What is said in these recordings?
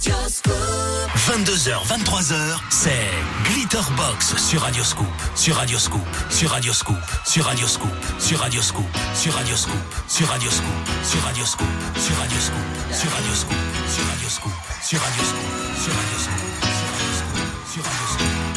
22h, 23h, c'est Glitterbox sur Radioscoop, sur Radioscoop, sur Radioscoop, sur Radioscoop, sur Radioscoop, sur Radioscoop, sur Radioscoop, sur Radioscoop, sur Radioscoop, sur Radioscoop, sur Radioscoop, sur Radioscoop, sur Radioscoop, sur Radioscoop. sur Radioscoop, sur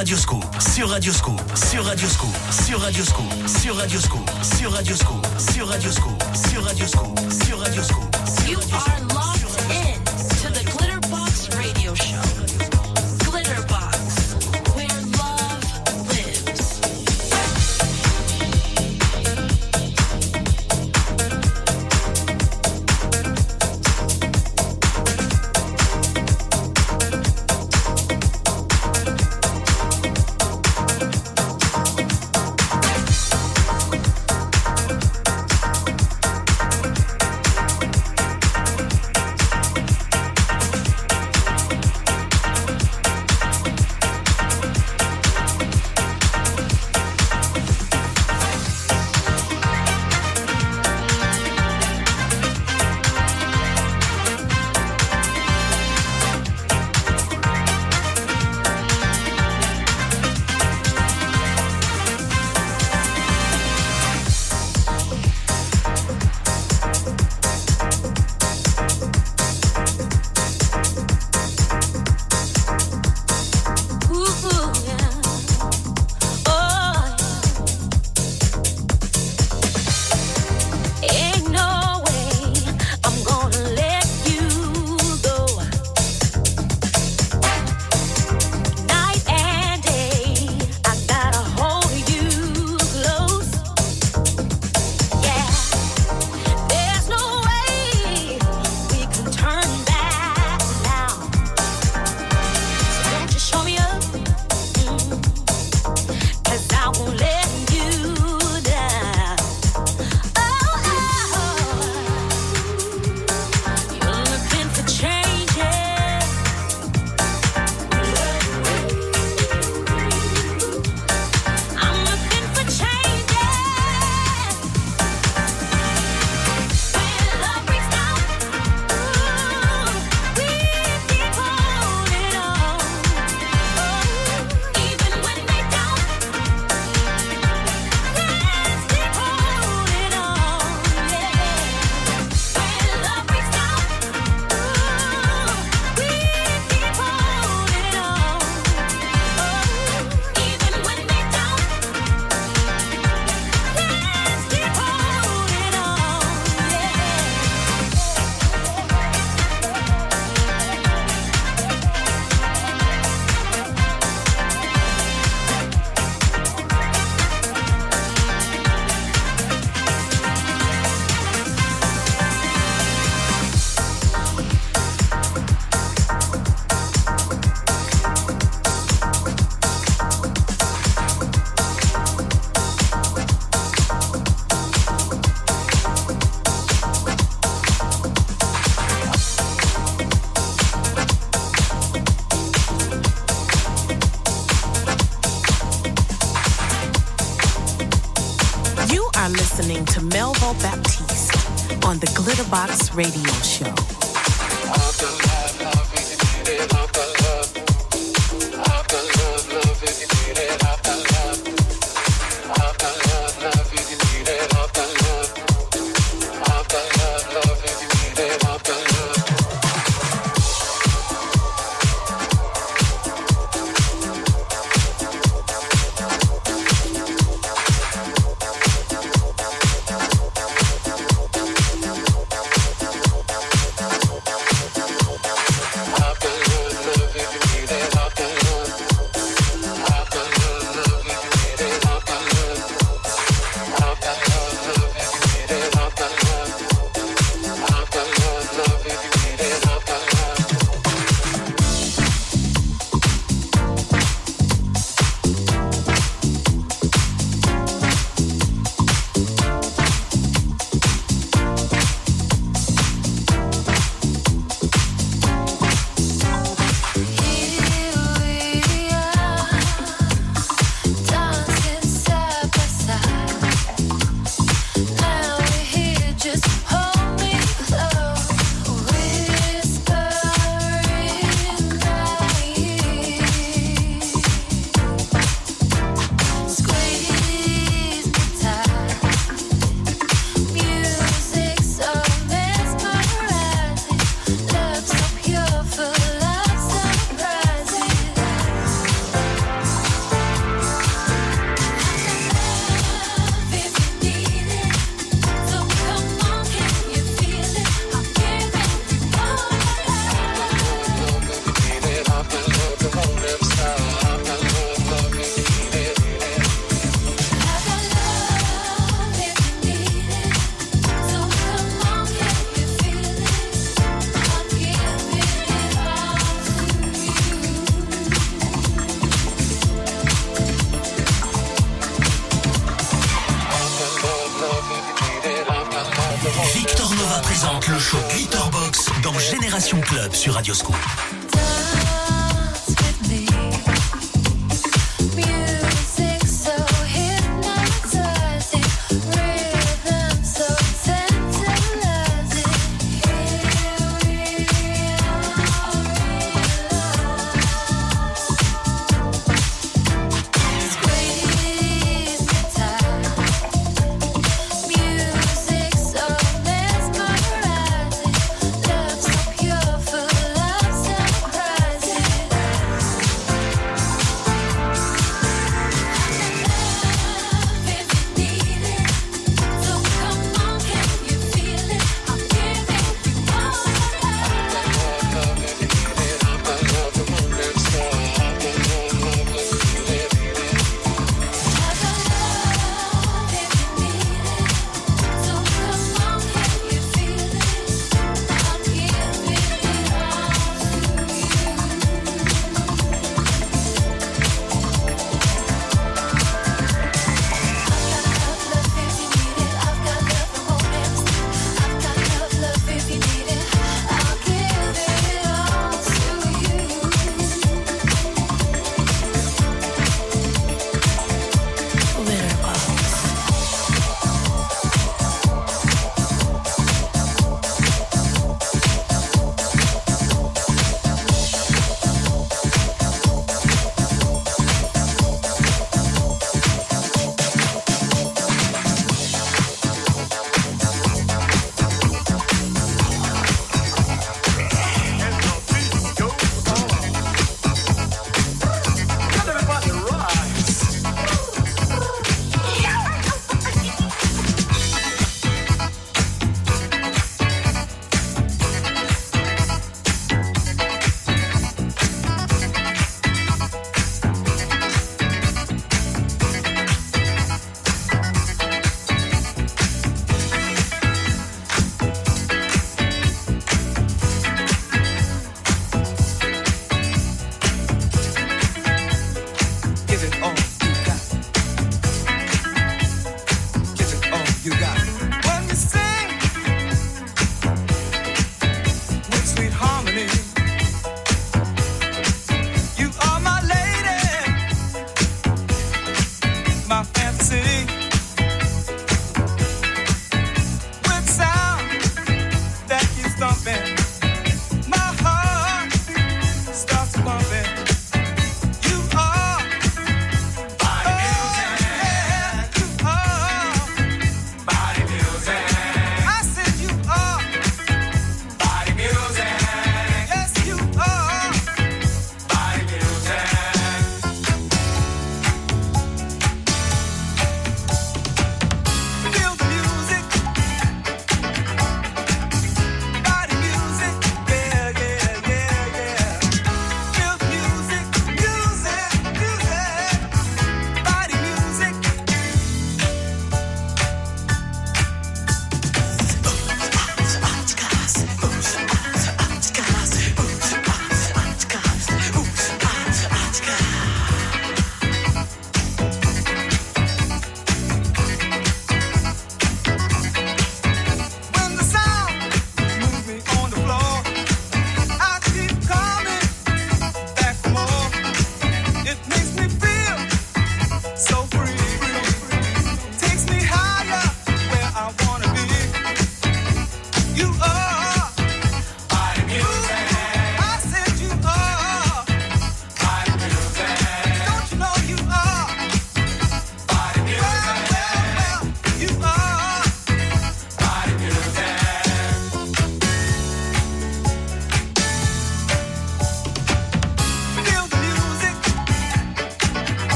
Radioscope, sur Radioscope, sur Radioscope, sur Radioscope, sur Radioscope, sur Radioscope, sur Radioscope, sur Radio Show.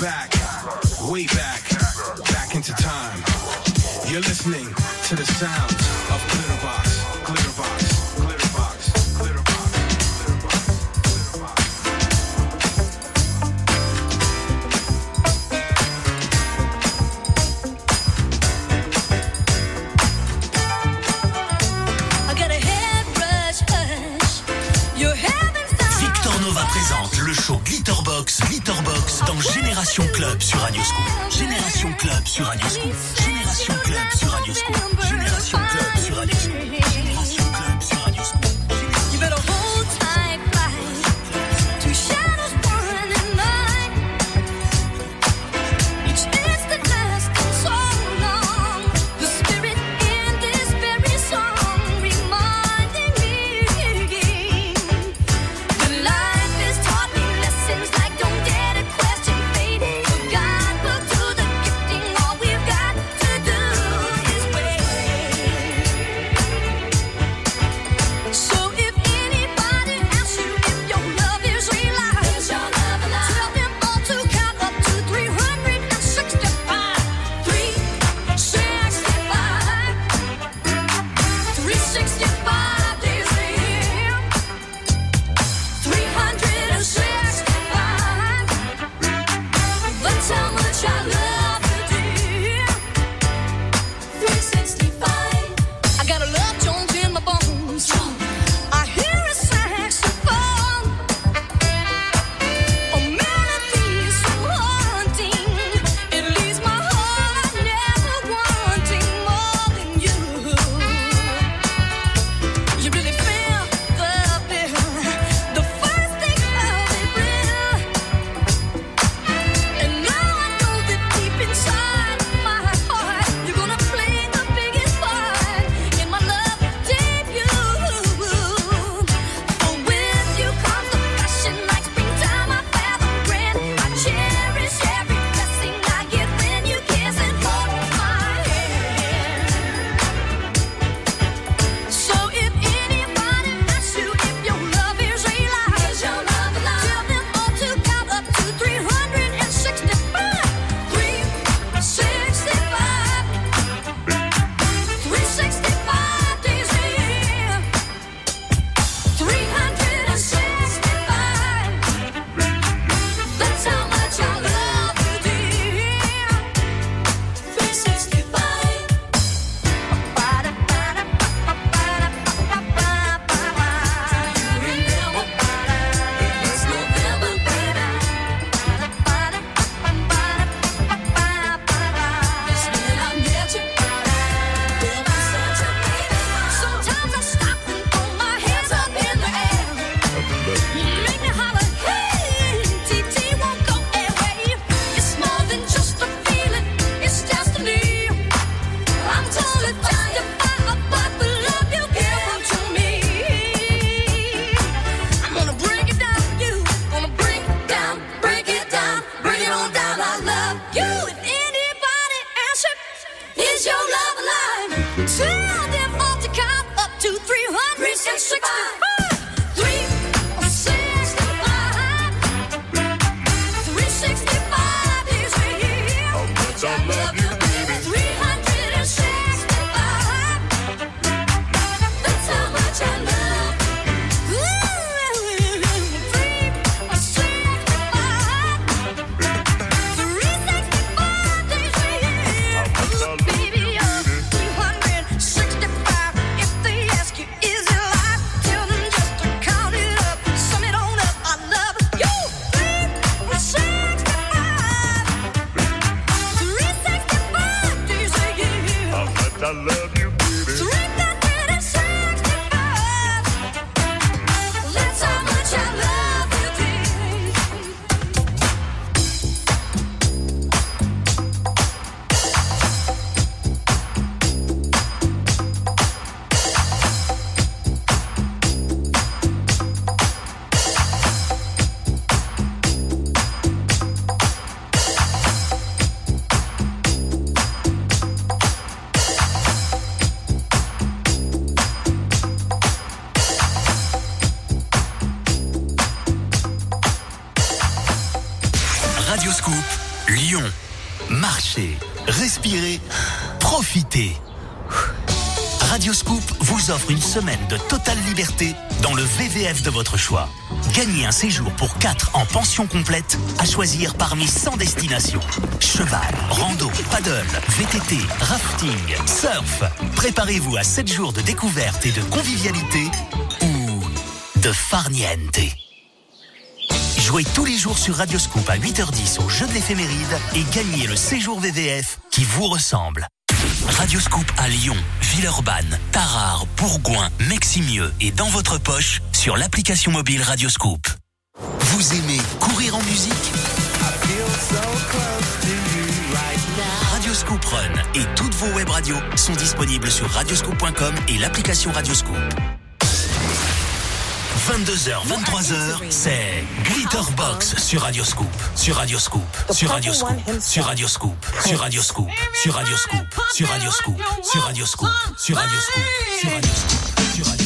back, way back, back into time. You're listening to the sounds 就按你底 offre une semaine de totale liberté dans le VVF de votre choix. Gagnez un séjour pour 4 en pension complète à choisir parmi 100 destinations. Cheval, rando, paddle, VTT, rafting, surf. Préparez-vous à 7 jours de découverte et de convivialité ou de farniente. Jouez tous les jours sur Radioscoop à 8h10 au jeu de l'éphéméride et gagnez le séjour VVF qui vous ressemble. Radioscoop à Lyon, Villeurbanne, Tarare, Bourgoin, Meximieux et dans votre poche sur l'application mobile Radioscoop. Vous aimez courir en musique? Radioscoop Run et toutes vos web radios sont disponibles sur radioscoop.com et l'application Radioscoop. 22h, 23h, c'est Glitterbox sur Radioscoop, sur Radioscoop, sur Radioscoop, sur Radioscoop, sur Radioscoop, sur Radioscoop, sur Radioscoop, sur Radioscoop, sur Radioscoop, sur Radioscoop, sur Radioscoop. I'm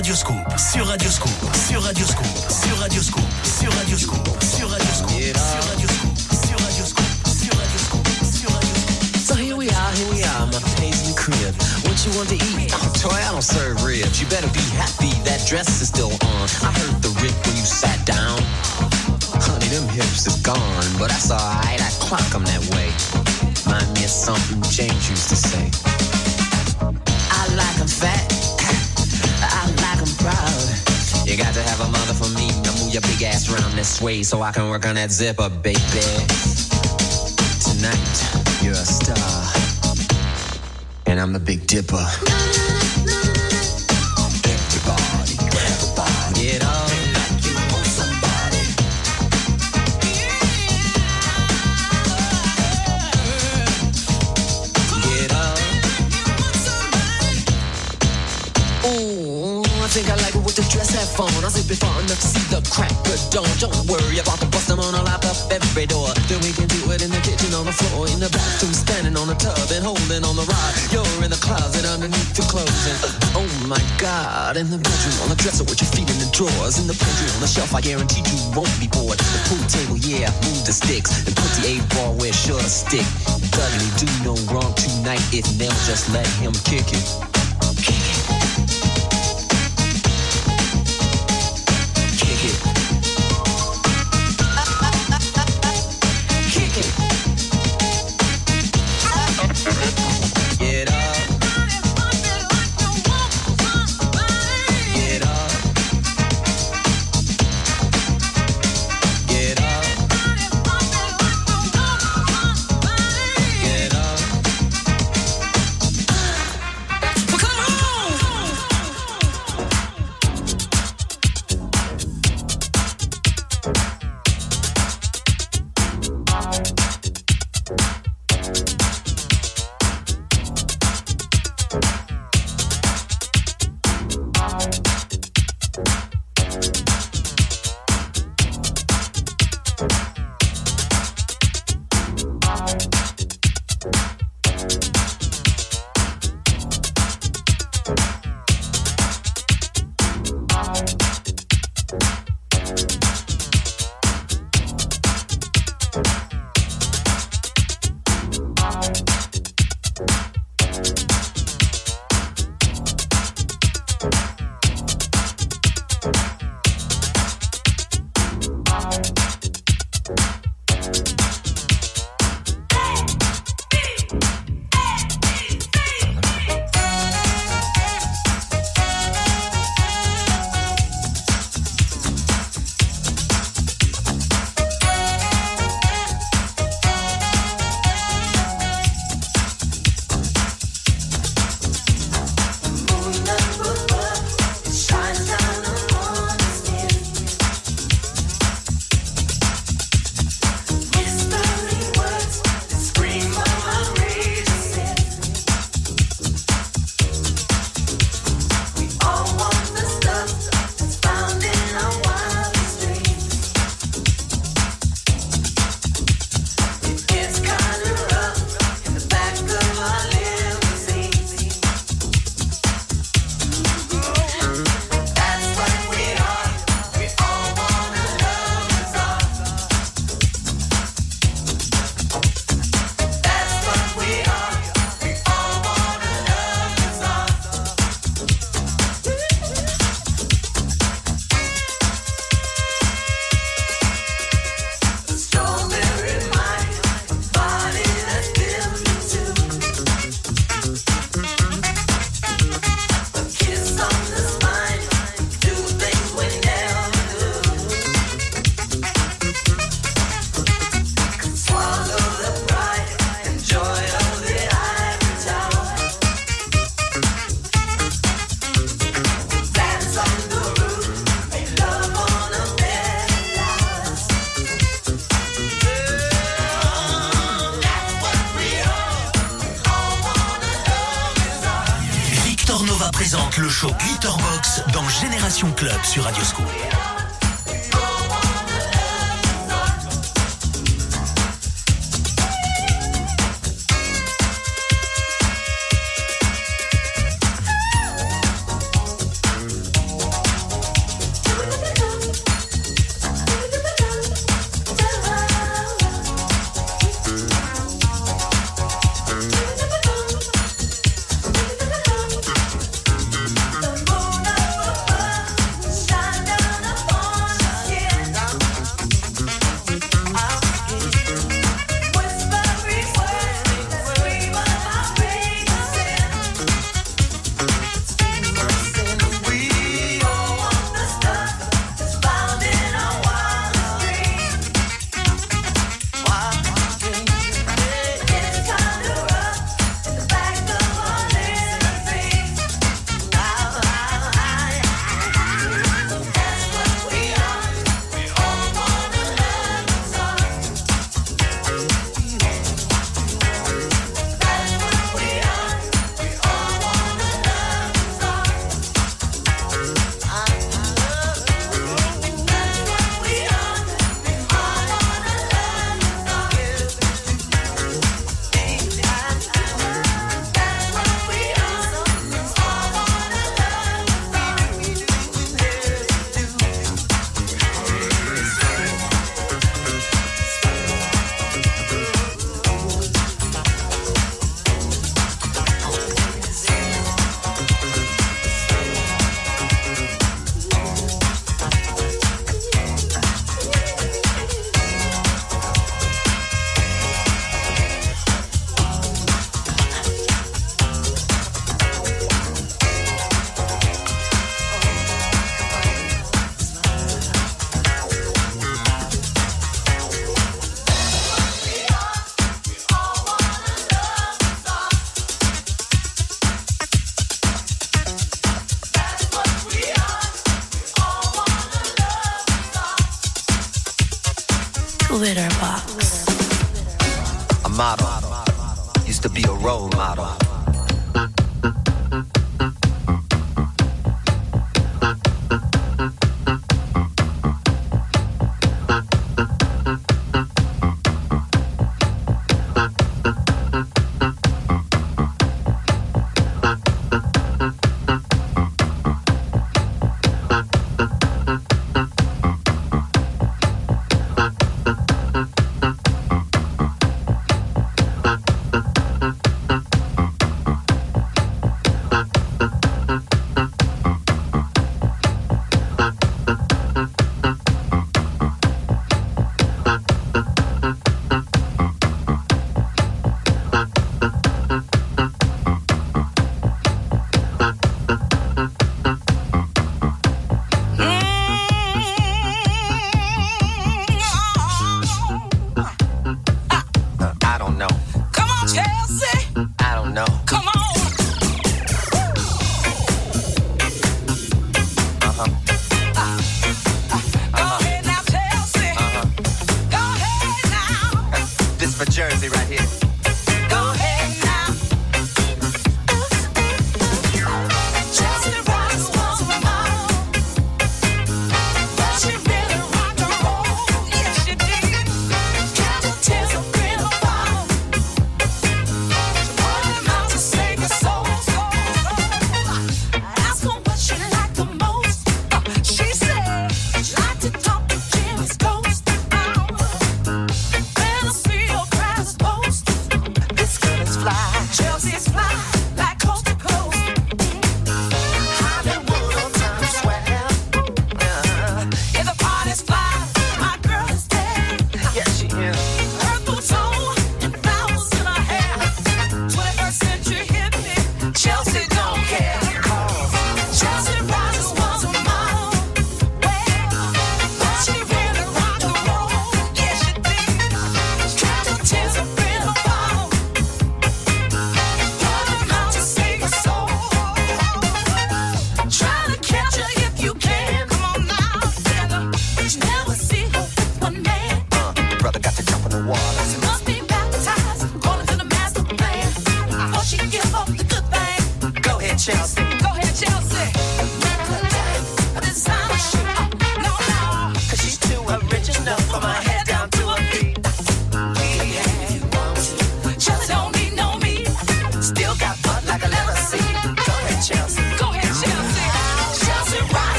Radioscoop, sur Radioscoop, sur Radioscoop, sur Radioscoop, sur Radioscoop, sur Radioscoop, sur Radioscoop, sur Radioscoop, sur Radioscoop, sur Radioscoop. So here we are, here we are, my paisley crib. What you want to eat? Oh, toy, I don't serve ribs. You better be happy that dress is still on. I heard the rip when you sat down. Honey, them hips is gone, but that's alright. I clock 'em that way. Mind me of something James used to say. I like 'em fat. Your big ass around this way so I can work on that zipper, baby. Tonight, you're a star. And I'm the Big Dipper. The dress hat on. I zip it far enough to see the crack dawn. Don't worry about the bust, I'm gonna lock up every door. Then we can do it in the kitchen, on the floor, in the bathroom, standing on the tub and holding on the rod. You're in the closet underneath the clothes. And oh my god, in the bedroom, on the dresser with your feet in the drawers. In the pantry, on the shelf, I guarantee you won't be bored. The pool table, yeah, move the sticks. And put the eight ball where it should stick. Doesn't do no wrong tonight if Nell just let him kick it.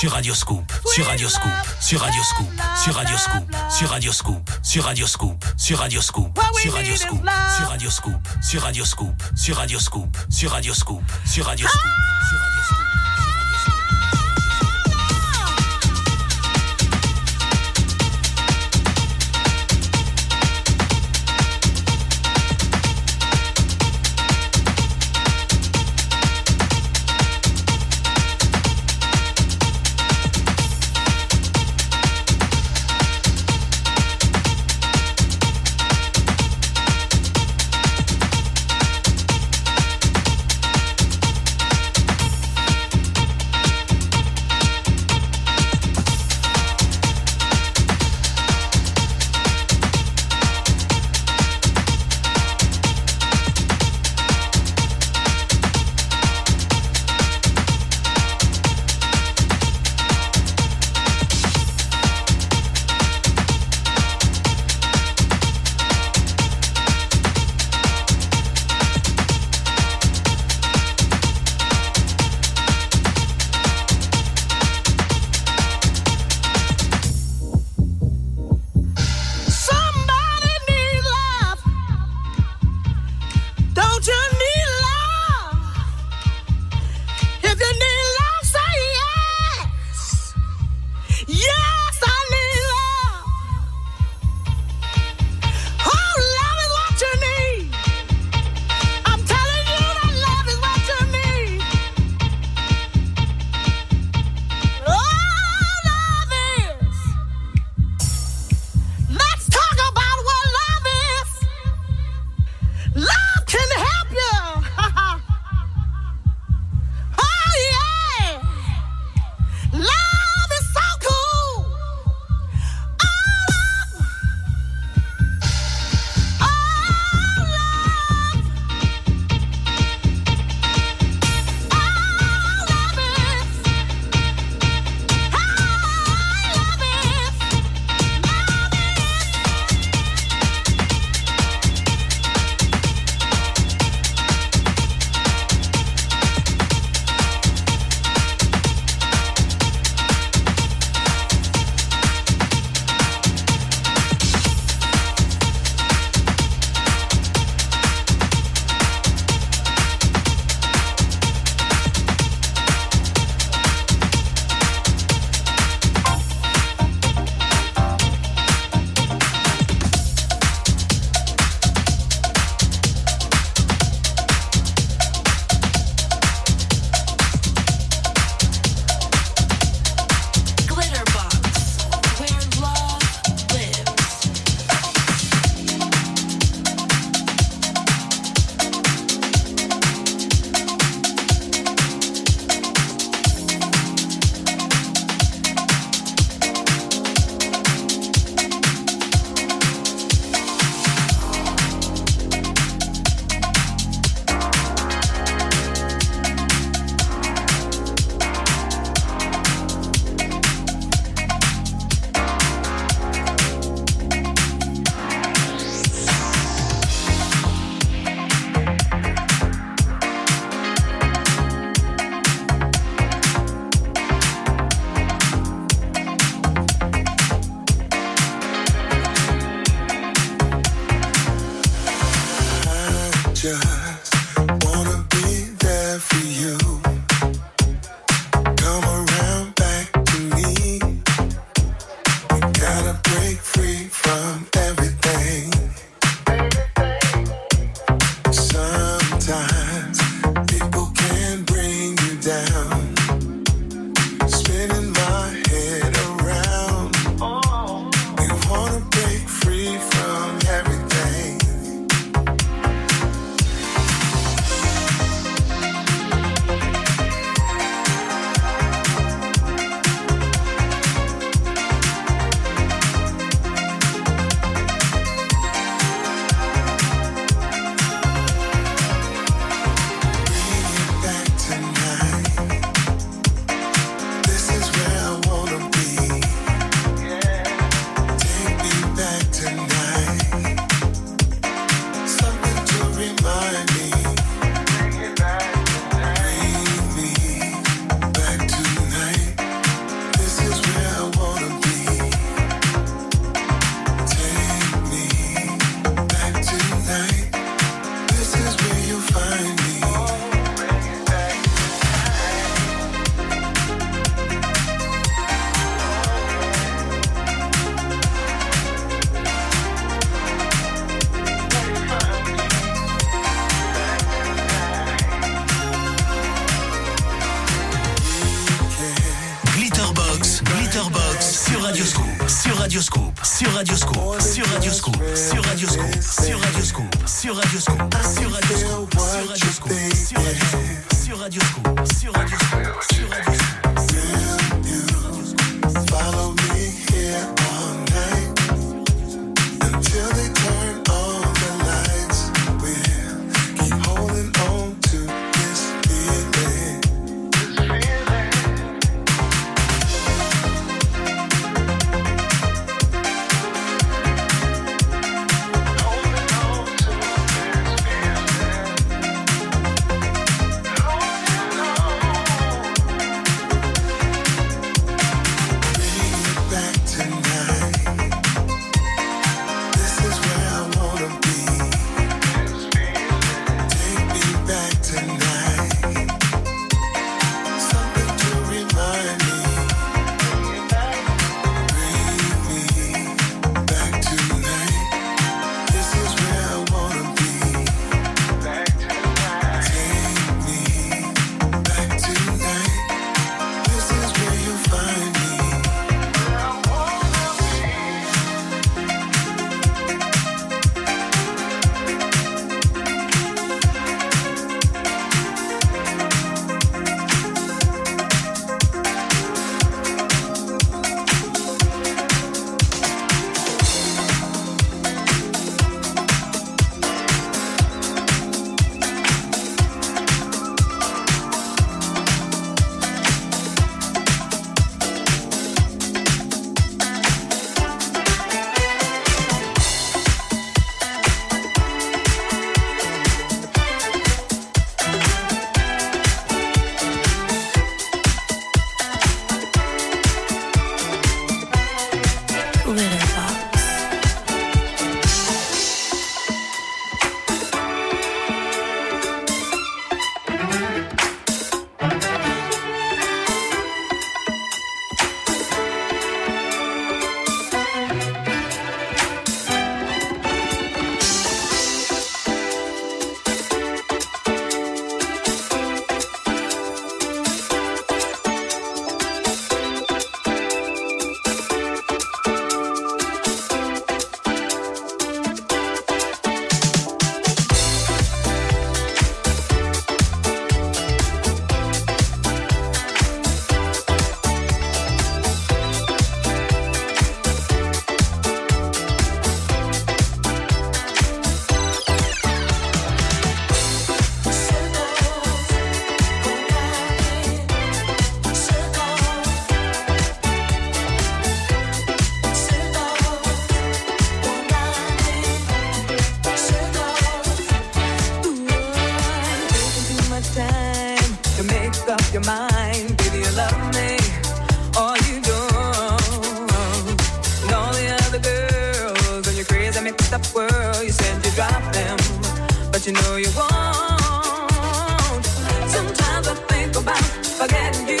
sur Radioscoop, sur Radioscoop, sur Radioscoop, sur Radioscoop, sur Radioscoop, sur Radioscoop, sur Radioscoop, sur Radioscoop, sur Radioscoop, sur Radioscoop, sur Radioscoop, sur Radioscoop, sur Radioscoop, sur Radioscoop. let me pick world. You said you drop them, but you know you won't. Sometimes I think about forgetting you.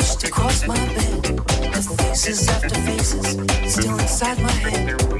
washed across my bed. The faces after faces, still inside my head.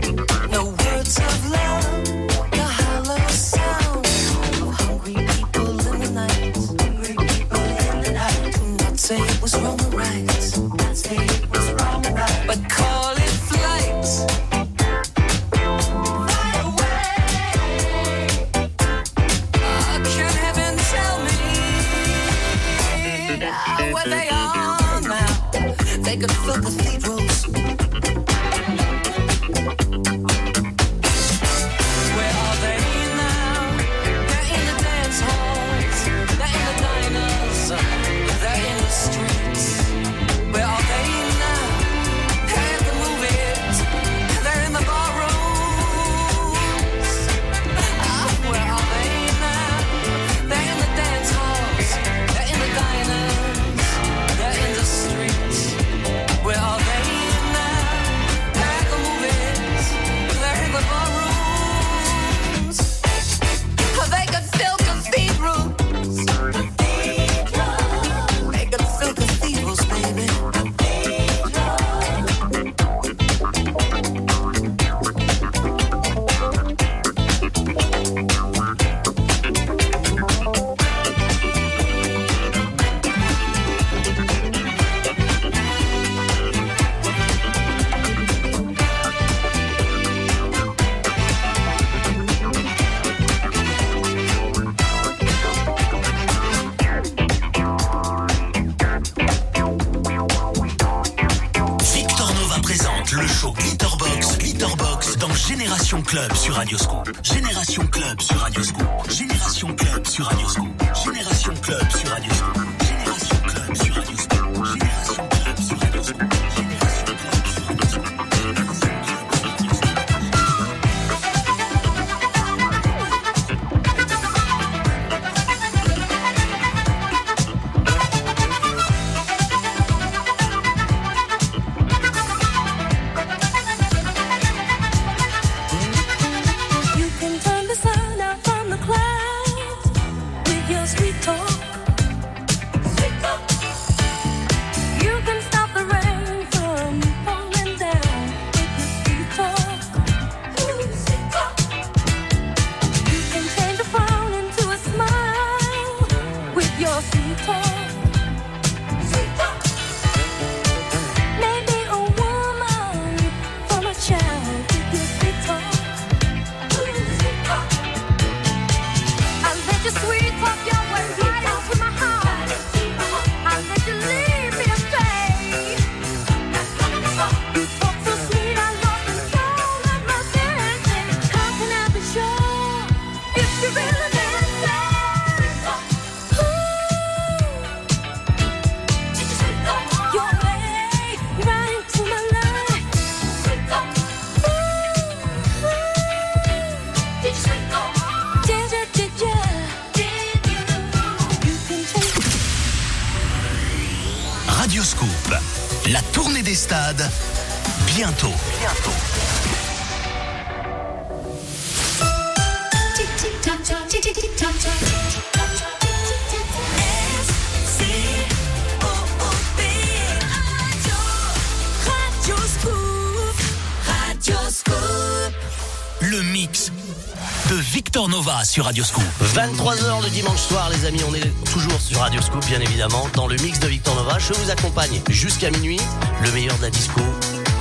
Victor Nova sur Radio Scoop. 23h le dimanche soir, les amis, on est toujours sur Radio Scoop, bien évidemment, dans le mix de Victor Nova. Je vous accompagne jusqu'à minuit, le meilleur de la disco,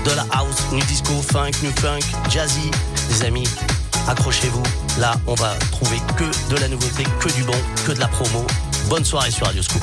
de la house, new disco, funk, new funk, jazzy. Les amis, accrochez-vous. Là, on va trouver que de la nouveauté, que du bon, que de la promo. Bonne soirée sur Radio Scoop.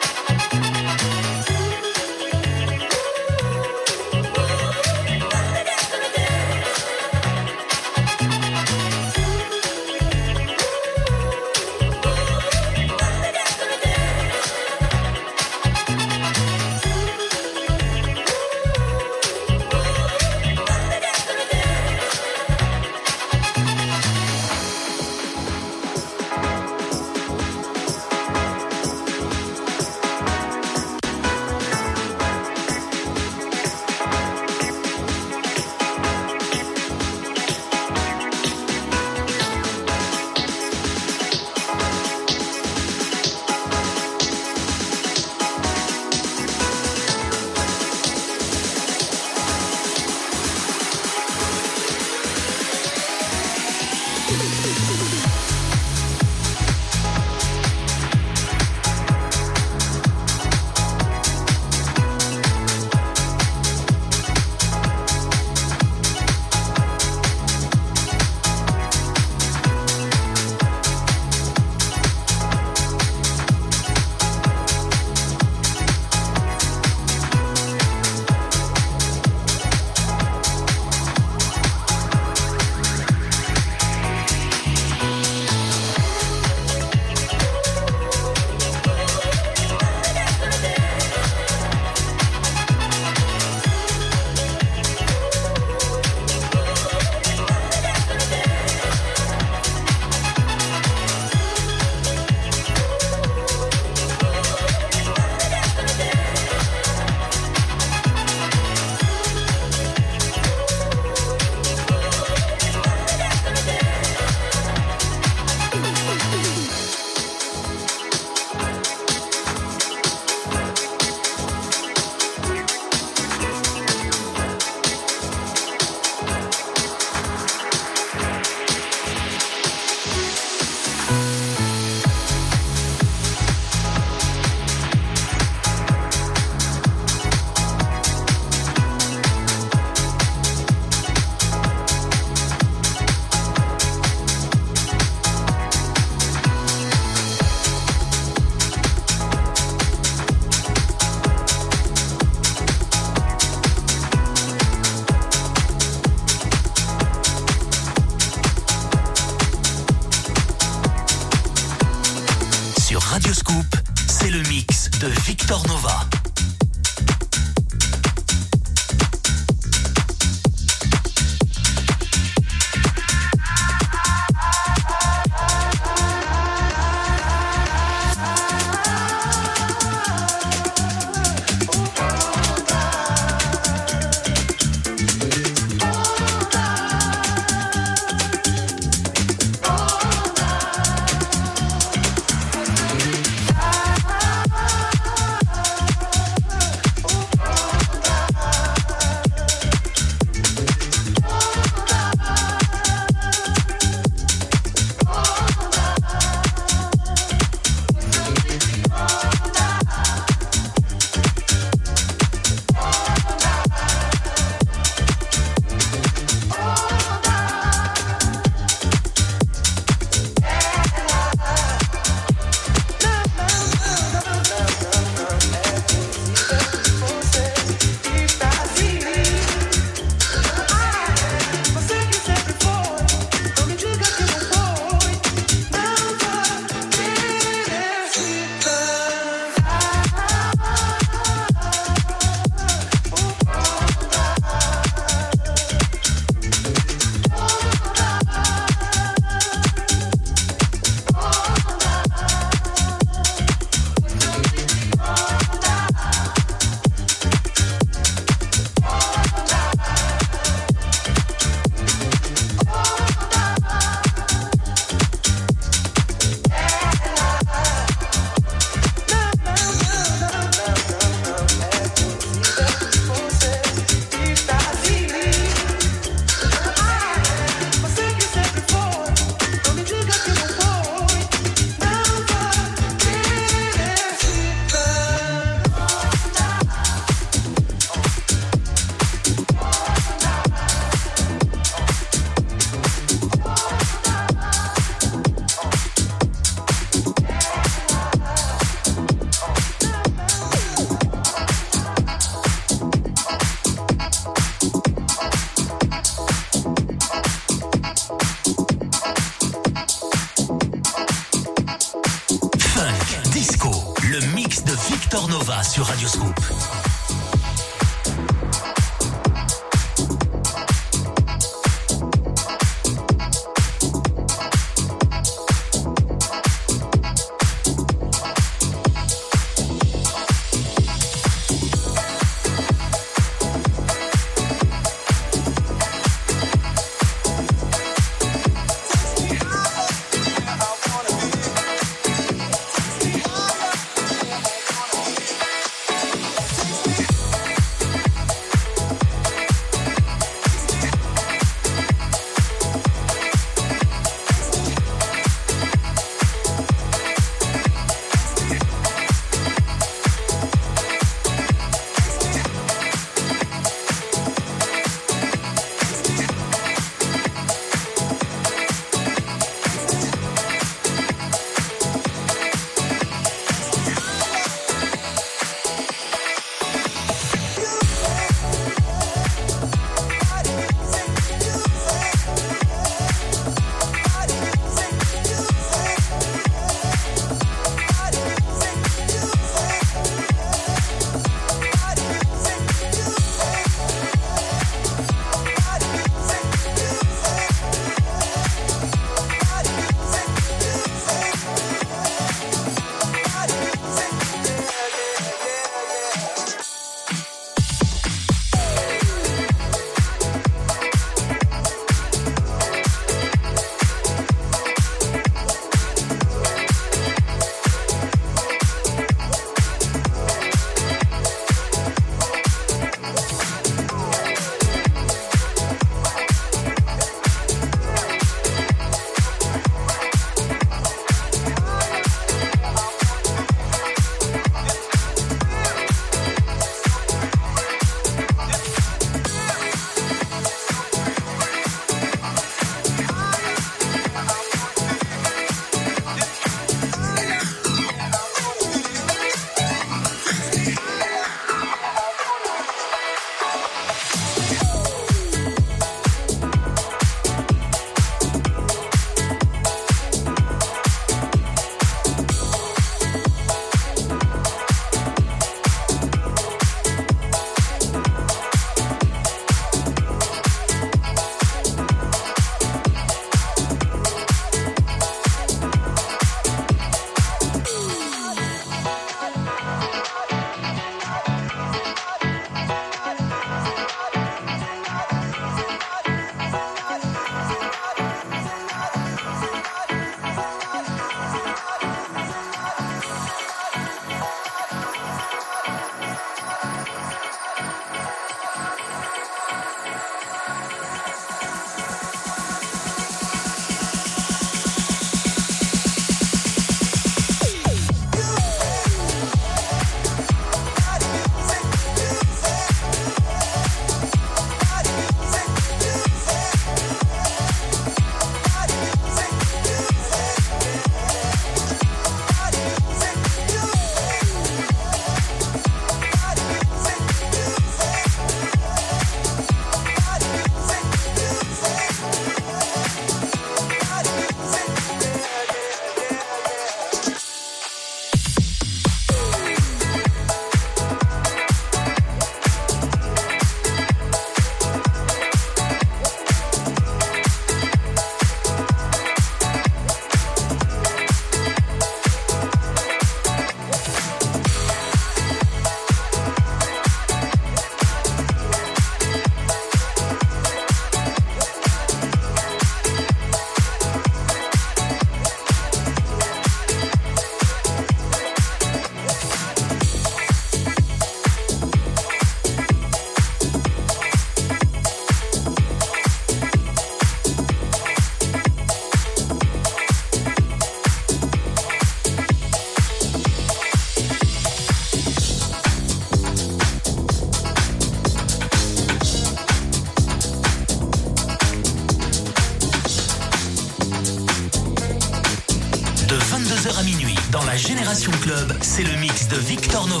C'est le mix de Victor Nova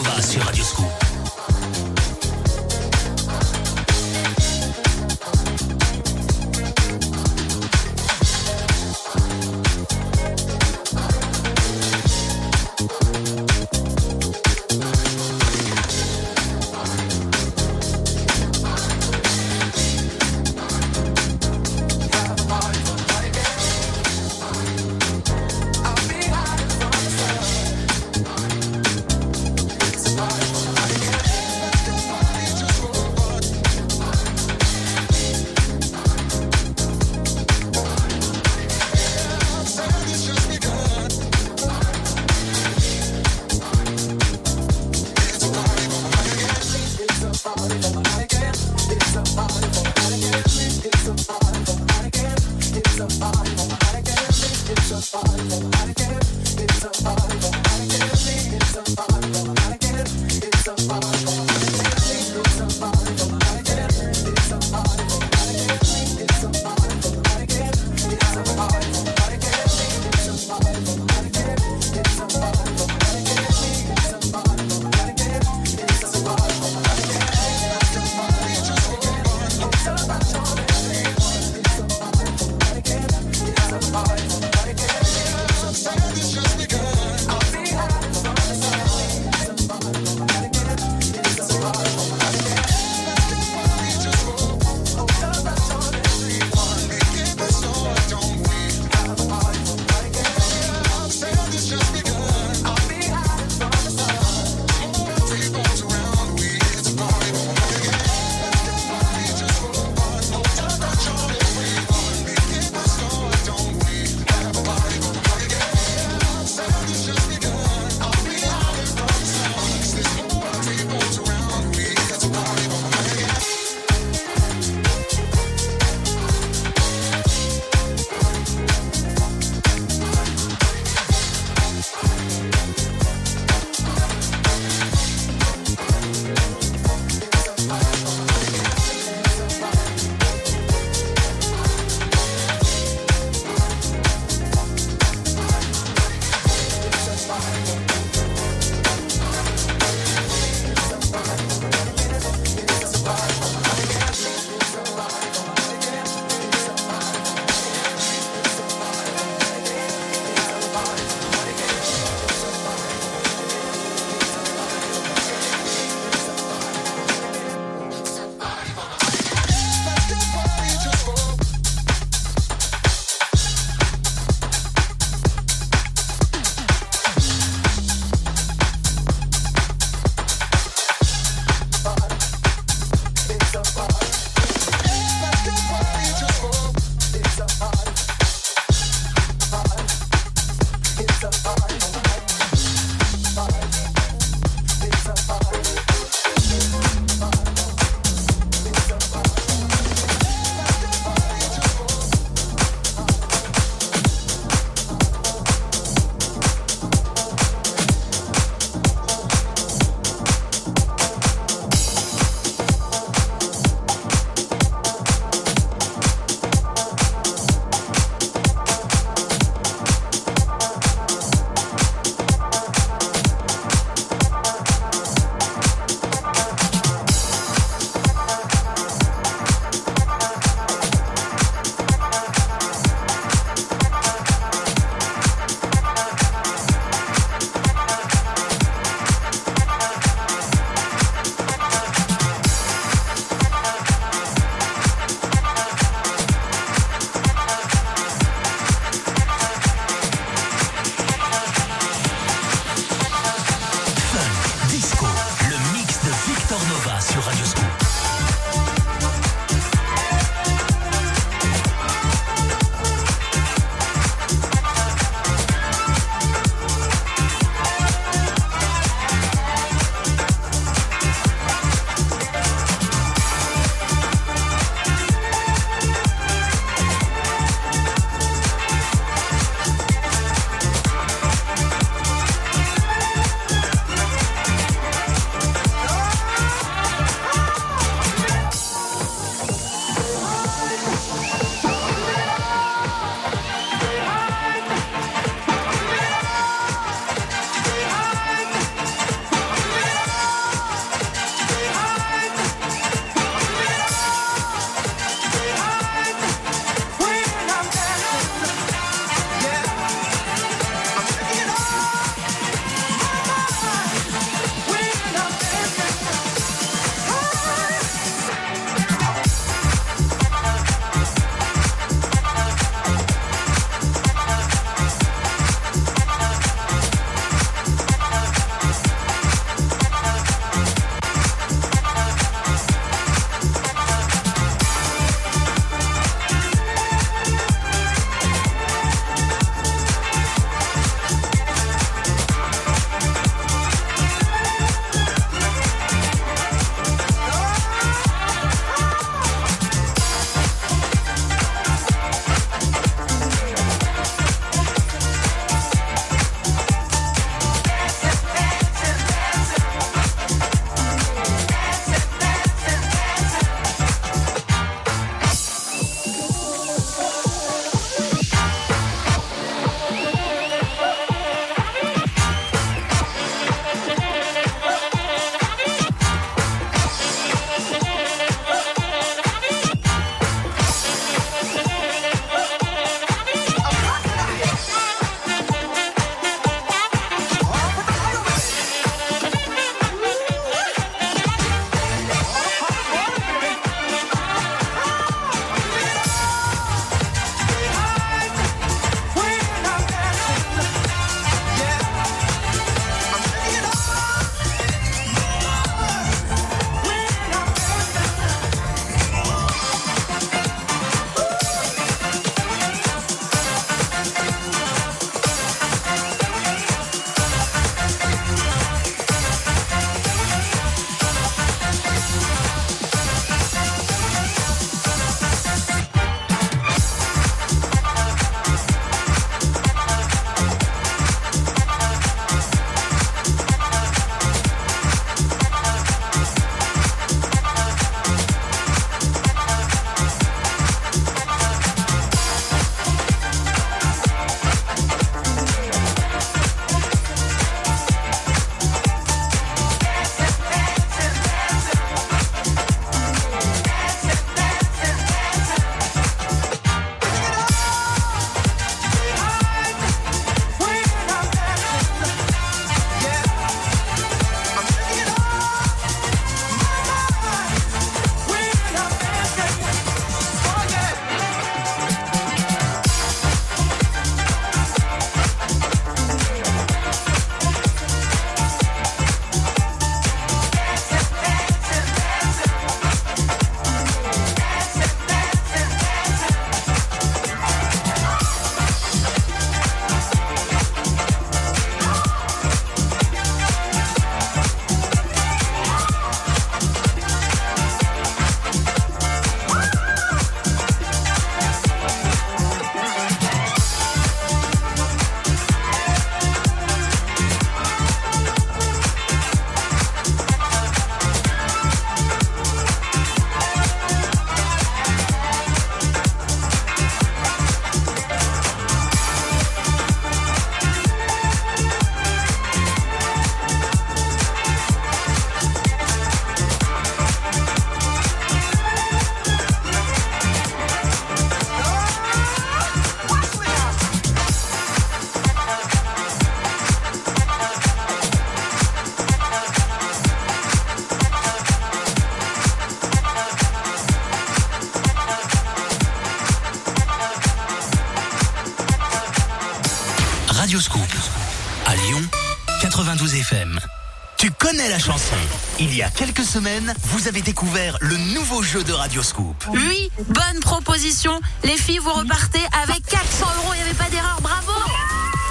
y a quelques semaines, vous avez découvert le nouveau jeu de Radioscoop. Oui, bonne proposition. Les filles, vous repartez avec 400 euros. Il n'y avait pas d'erreur. Bravo.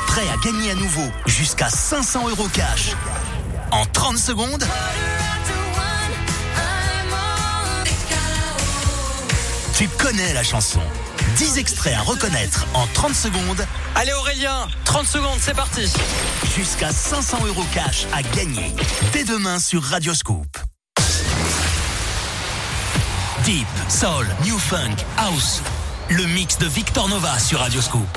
Prêt à gagner à nouveau jusqu'à 500 euros cash. En 30 secondes, tu connais la chanson. 10 extraits à reconnaître en 30 secondes. Allez Aurélien, 30 secondes, c'est parti. Jusqu'à 500 euros cash à gagner. Dès demain sur Radioscoop. Deep, Soul, New Funk, House. Le mix de Victor Nova sur Radioscoop.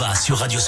Nova sur Radio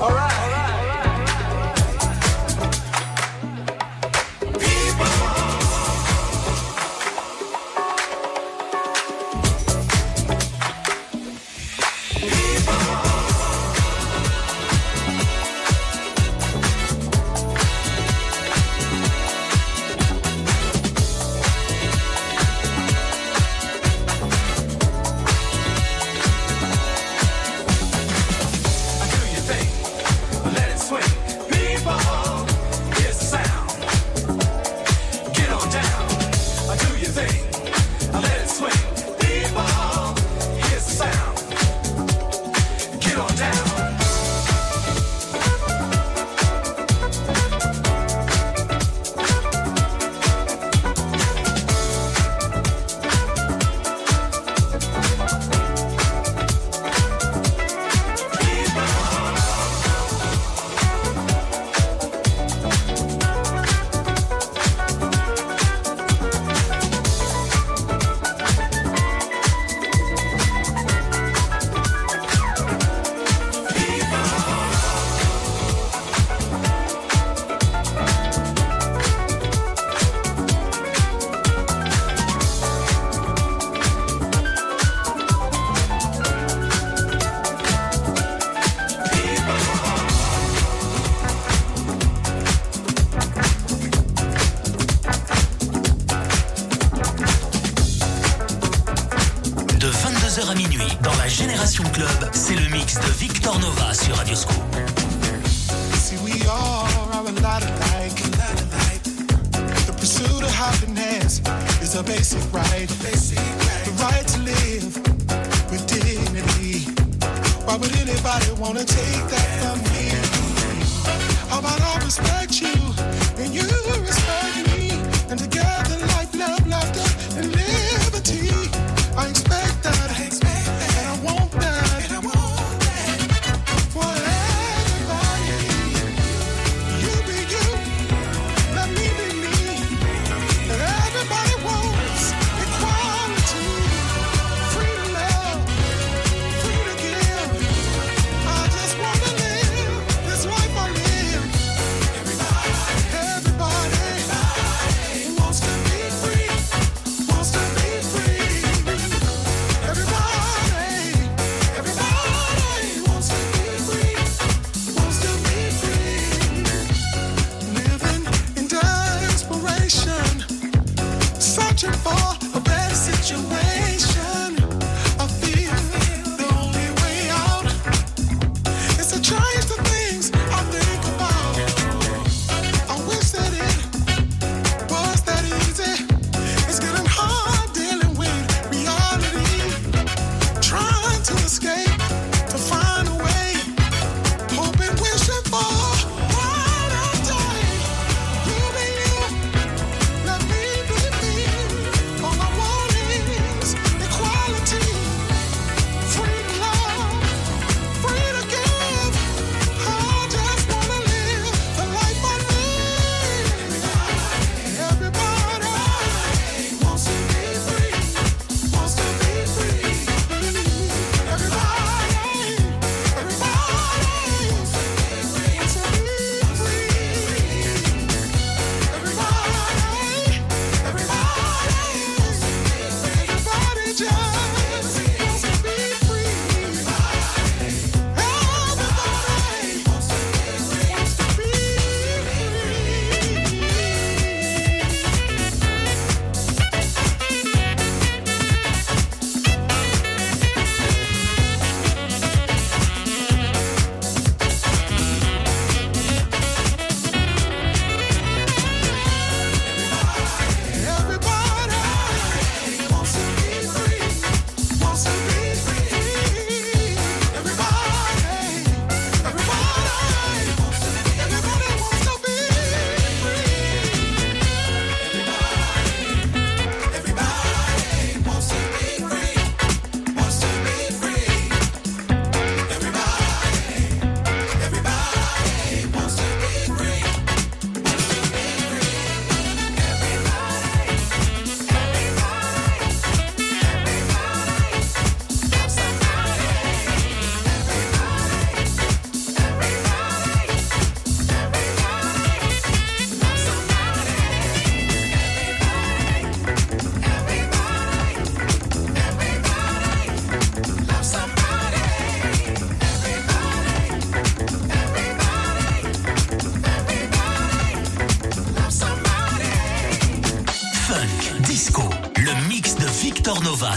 All right.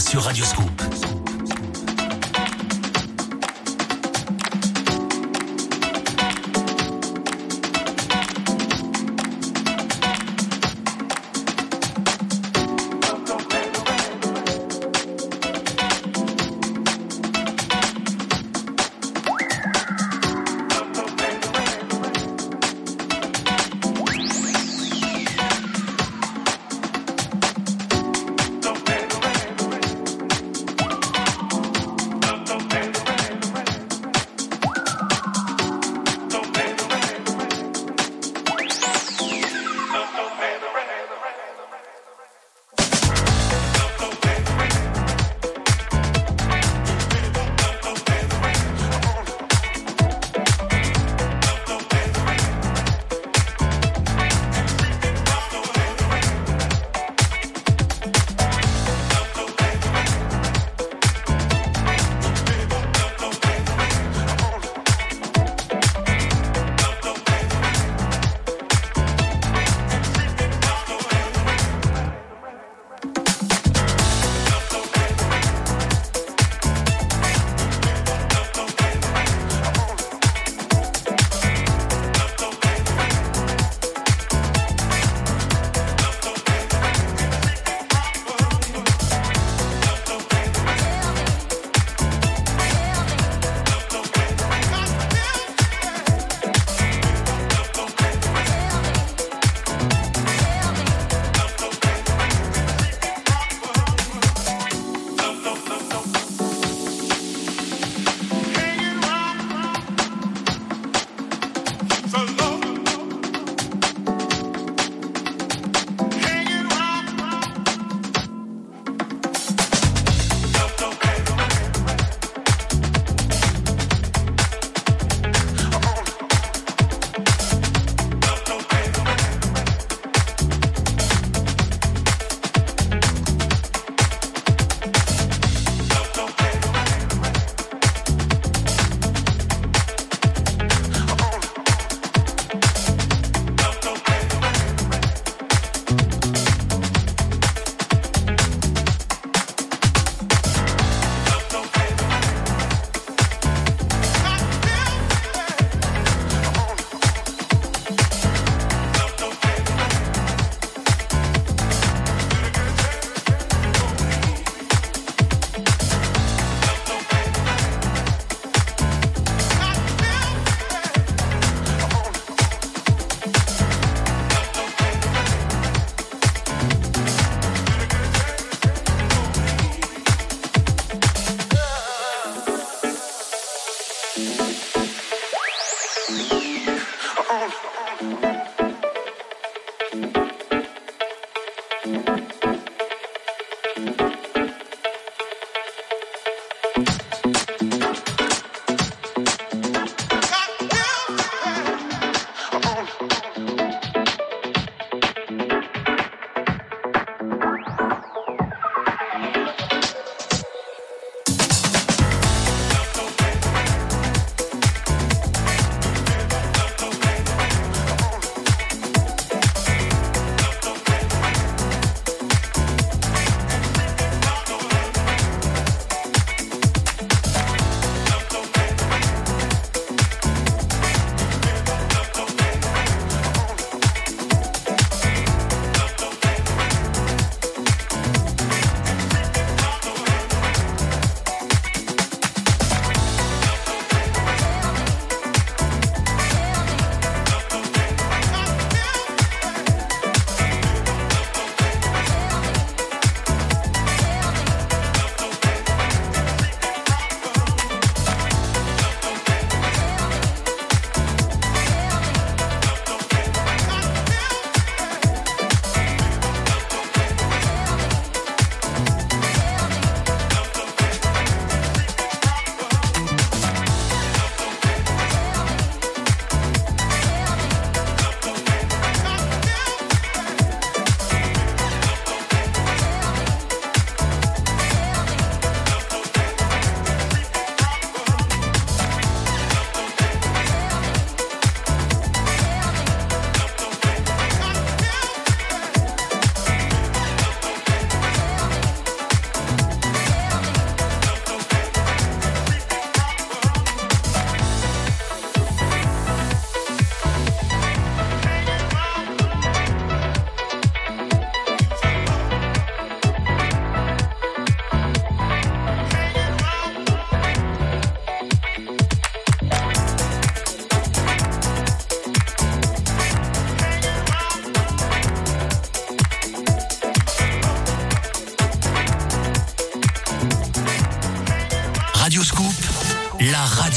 Sur Radio Scoop. Radio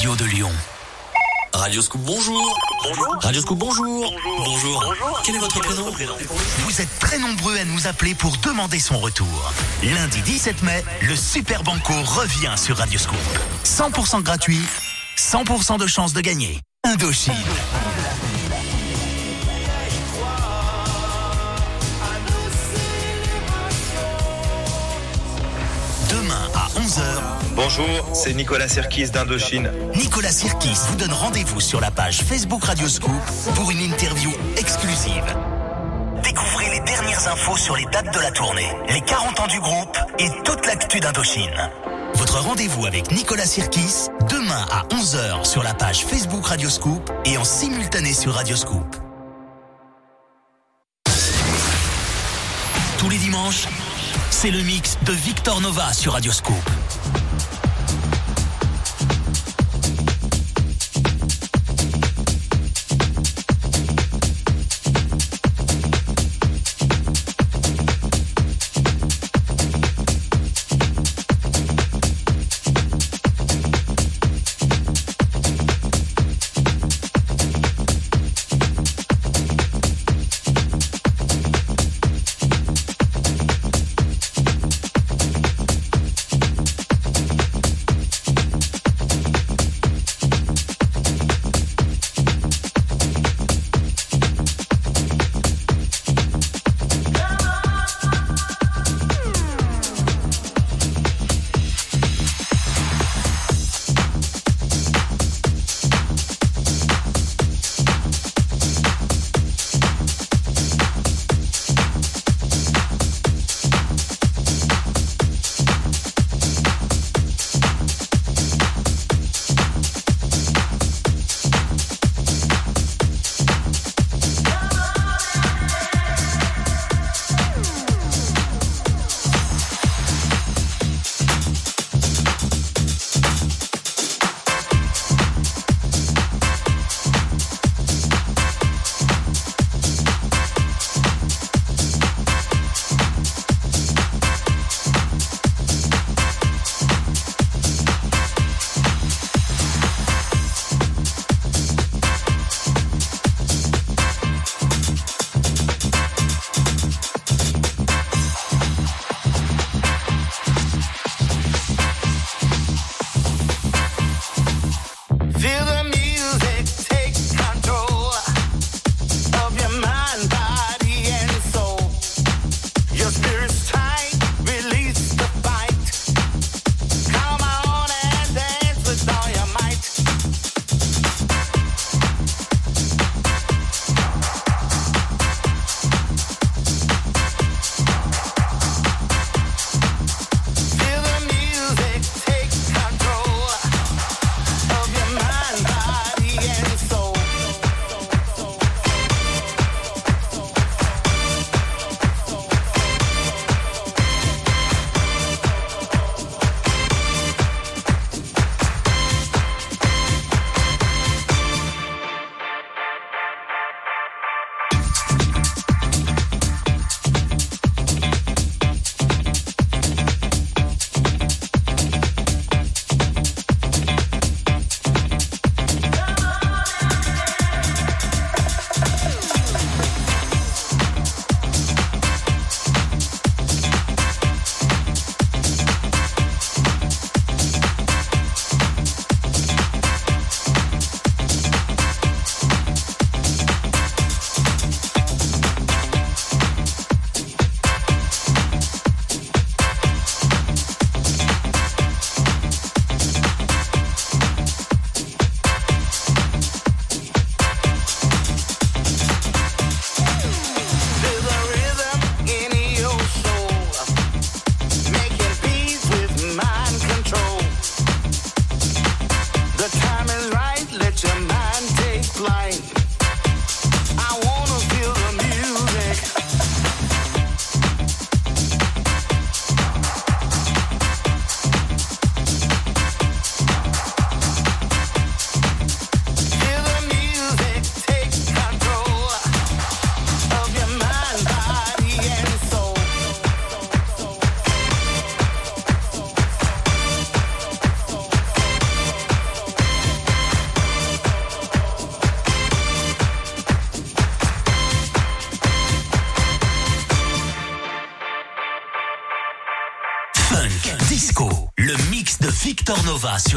radio de Lyon. Radio Scoop, bonjour. Bonjour. Radio Scoop, bonjour. Bonjour. Quel est votre prénom Vous êtes très nombreux à nous appeler pour demander son retour. Lundi 17 mai, le Super Banco revient sur Radio Scoop. 100% gratuit, 100% de chance de gagner. Indochine. 11h, Bonjour, c'est Nicolas Sirkis d'Indochine. Nicolas Sirkis vous donne rendez-vous sur la page Facebook Radio Scoop pour une interview exclusive. Découvrez les dernières infos sur les dates de la tournée, les 40 ans du groupe et toute l'actu d'Indochine. Votre rendez-vous avec Nicolas Sirkis, demain à 11h sur la page Facebook Radio Scoop et en simultané sur Radio Scoop. Tous les dimanches, c'est le mix de Victor Nova sur Radio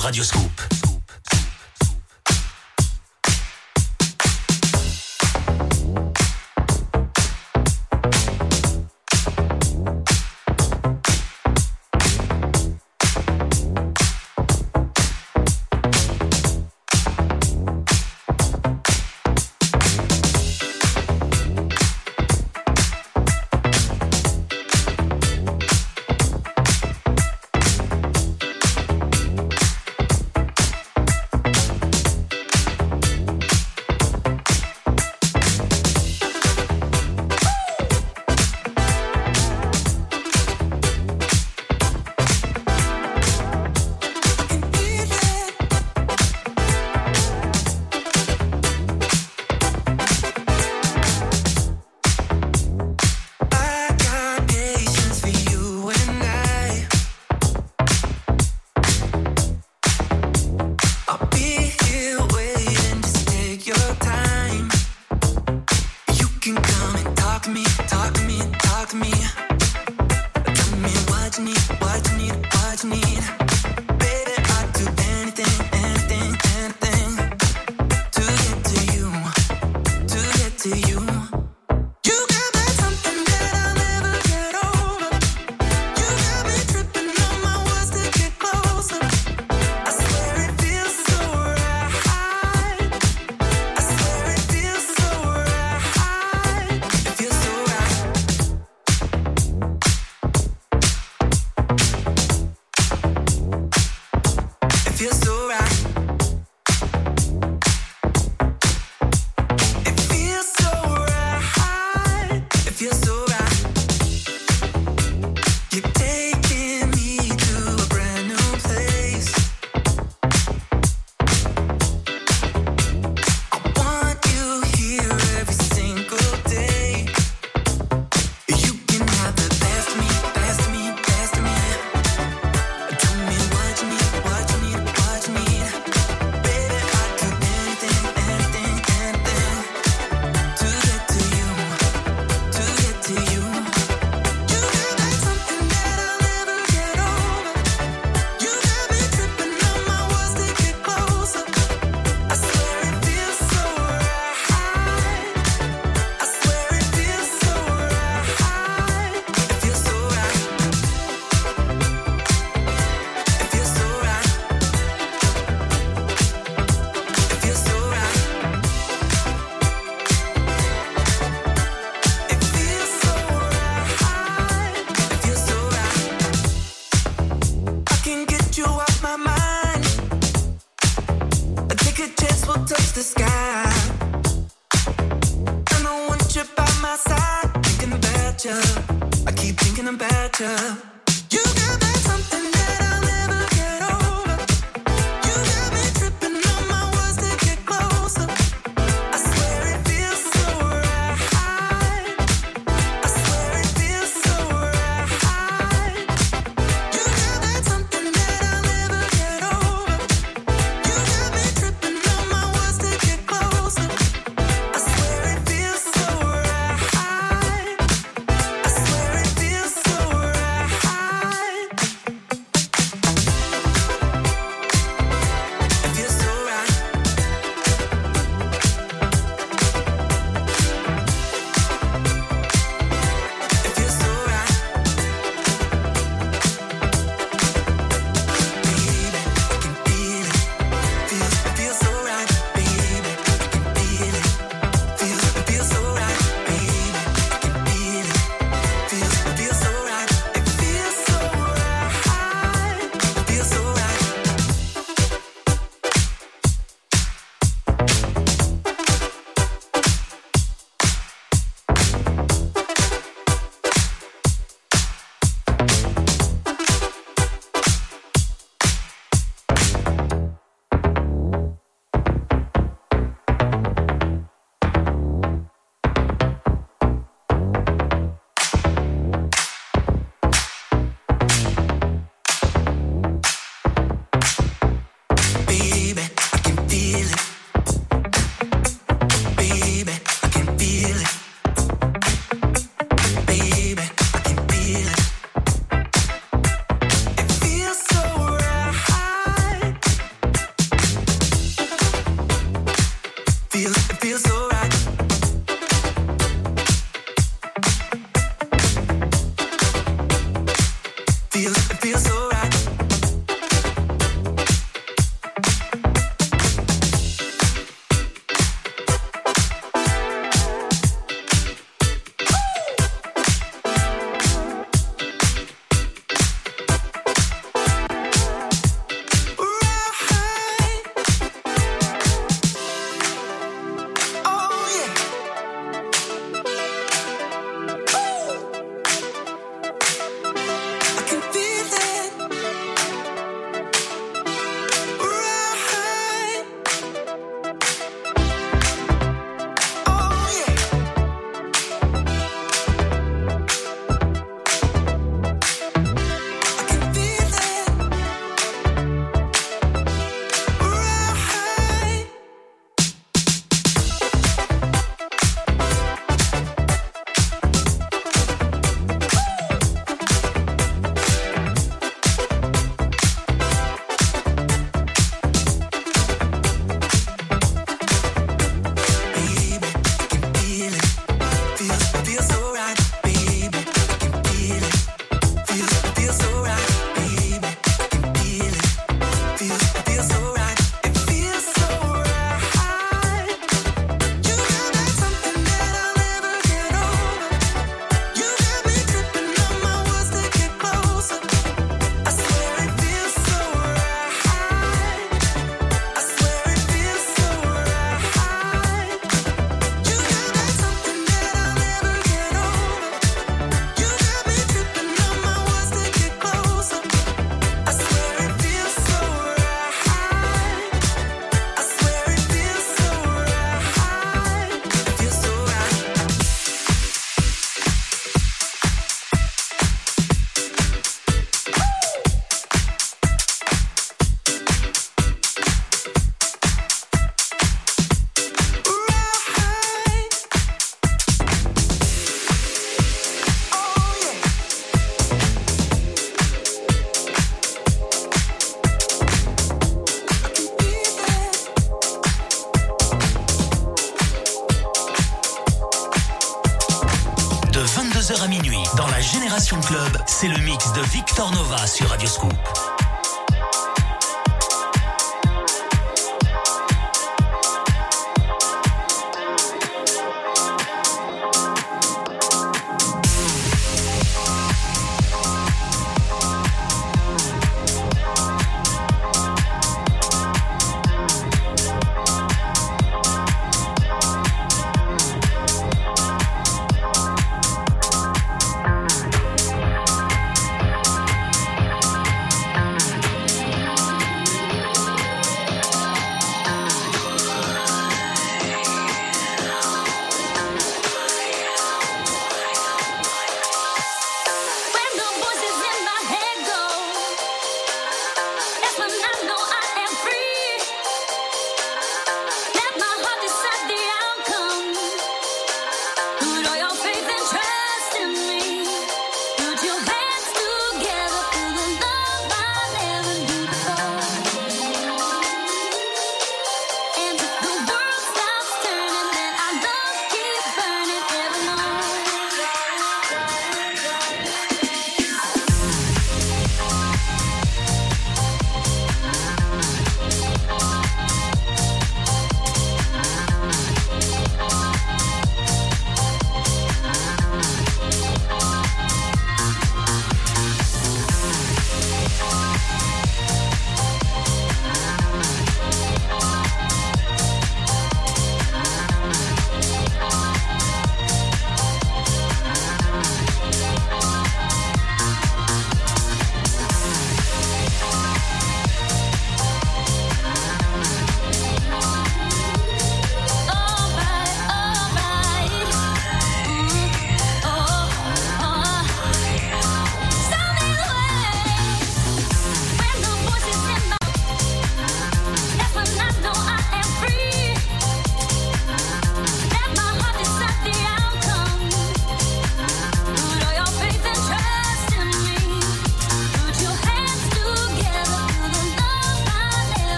Nova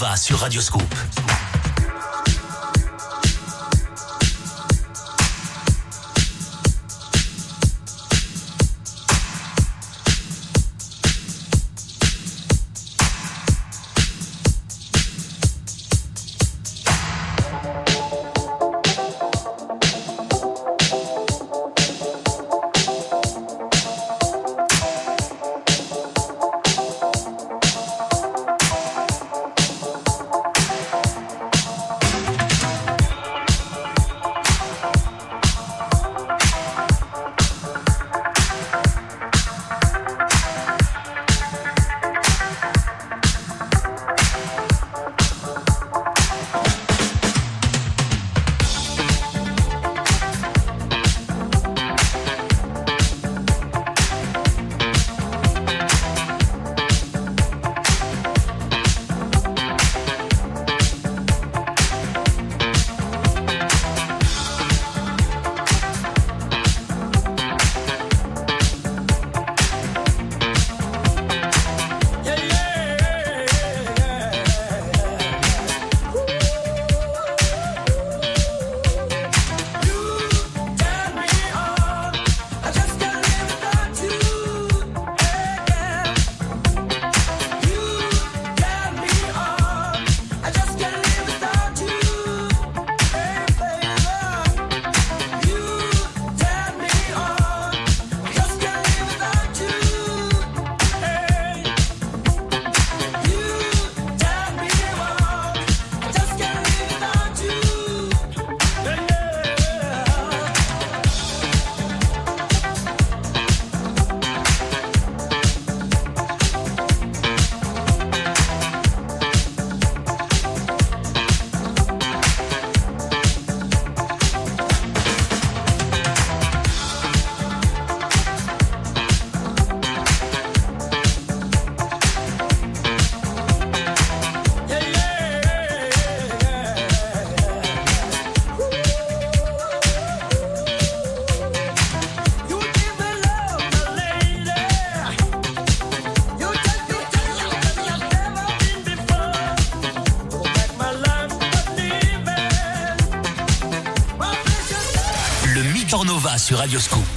Nova sur Radio sur Radio Scoop.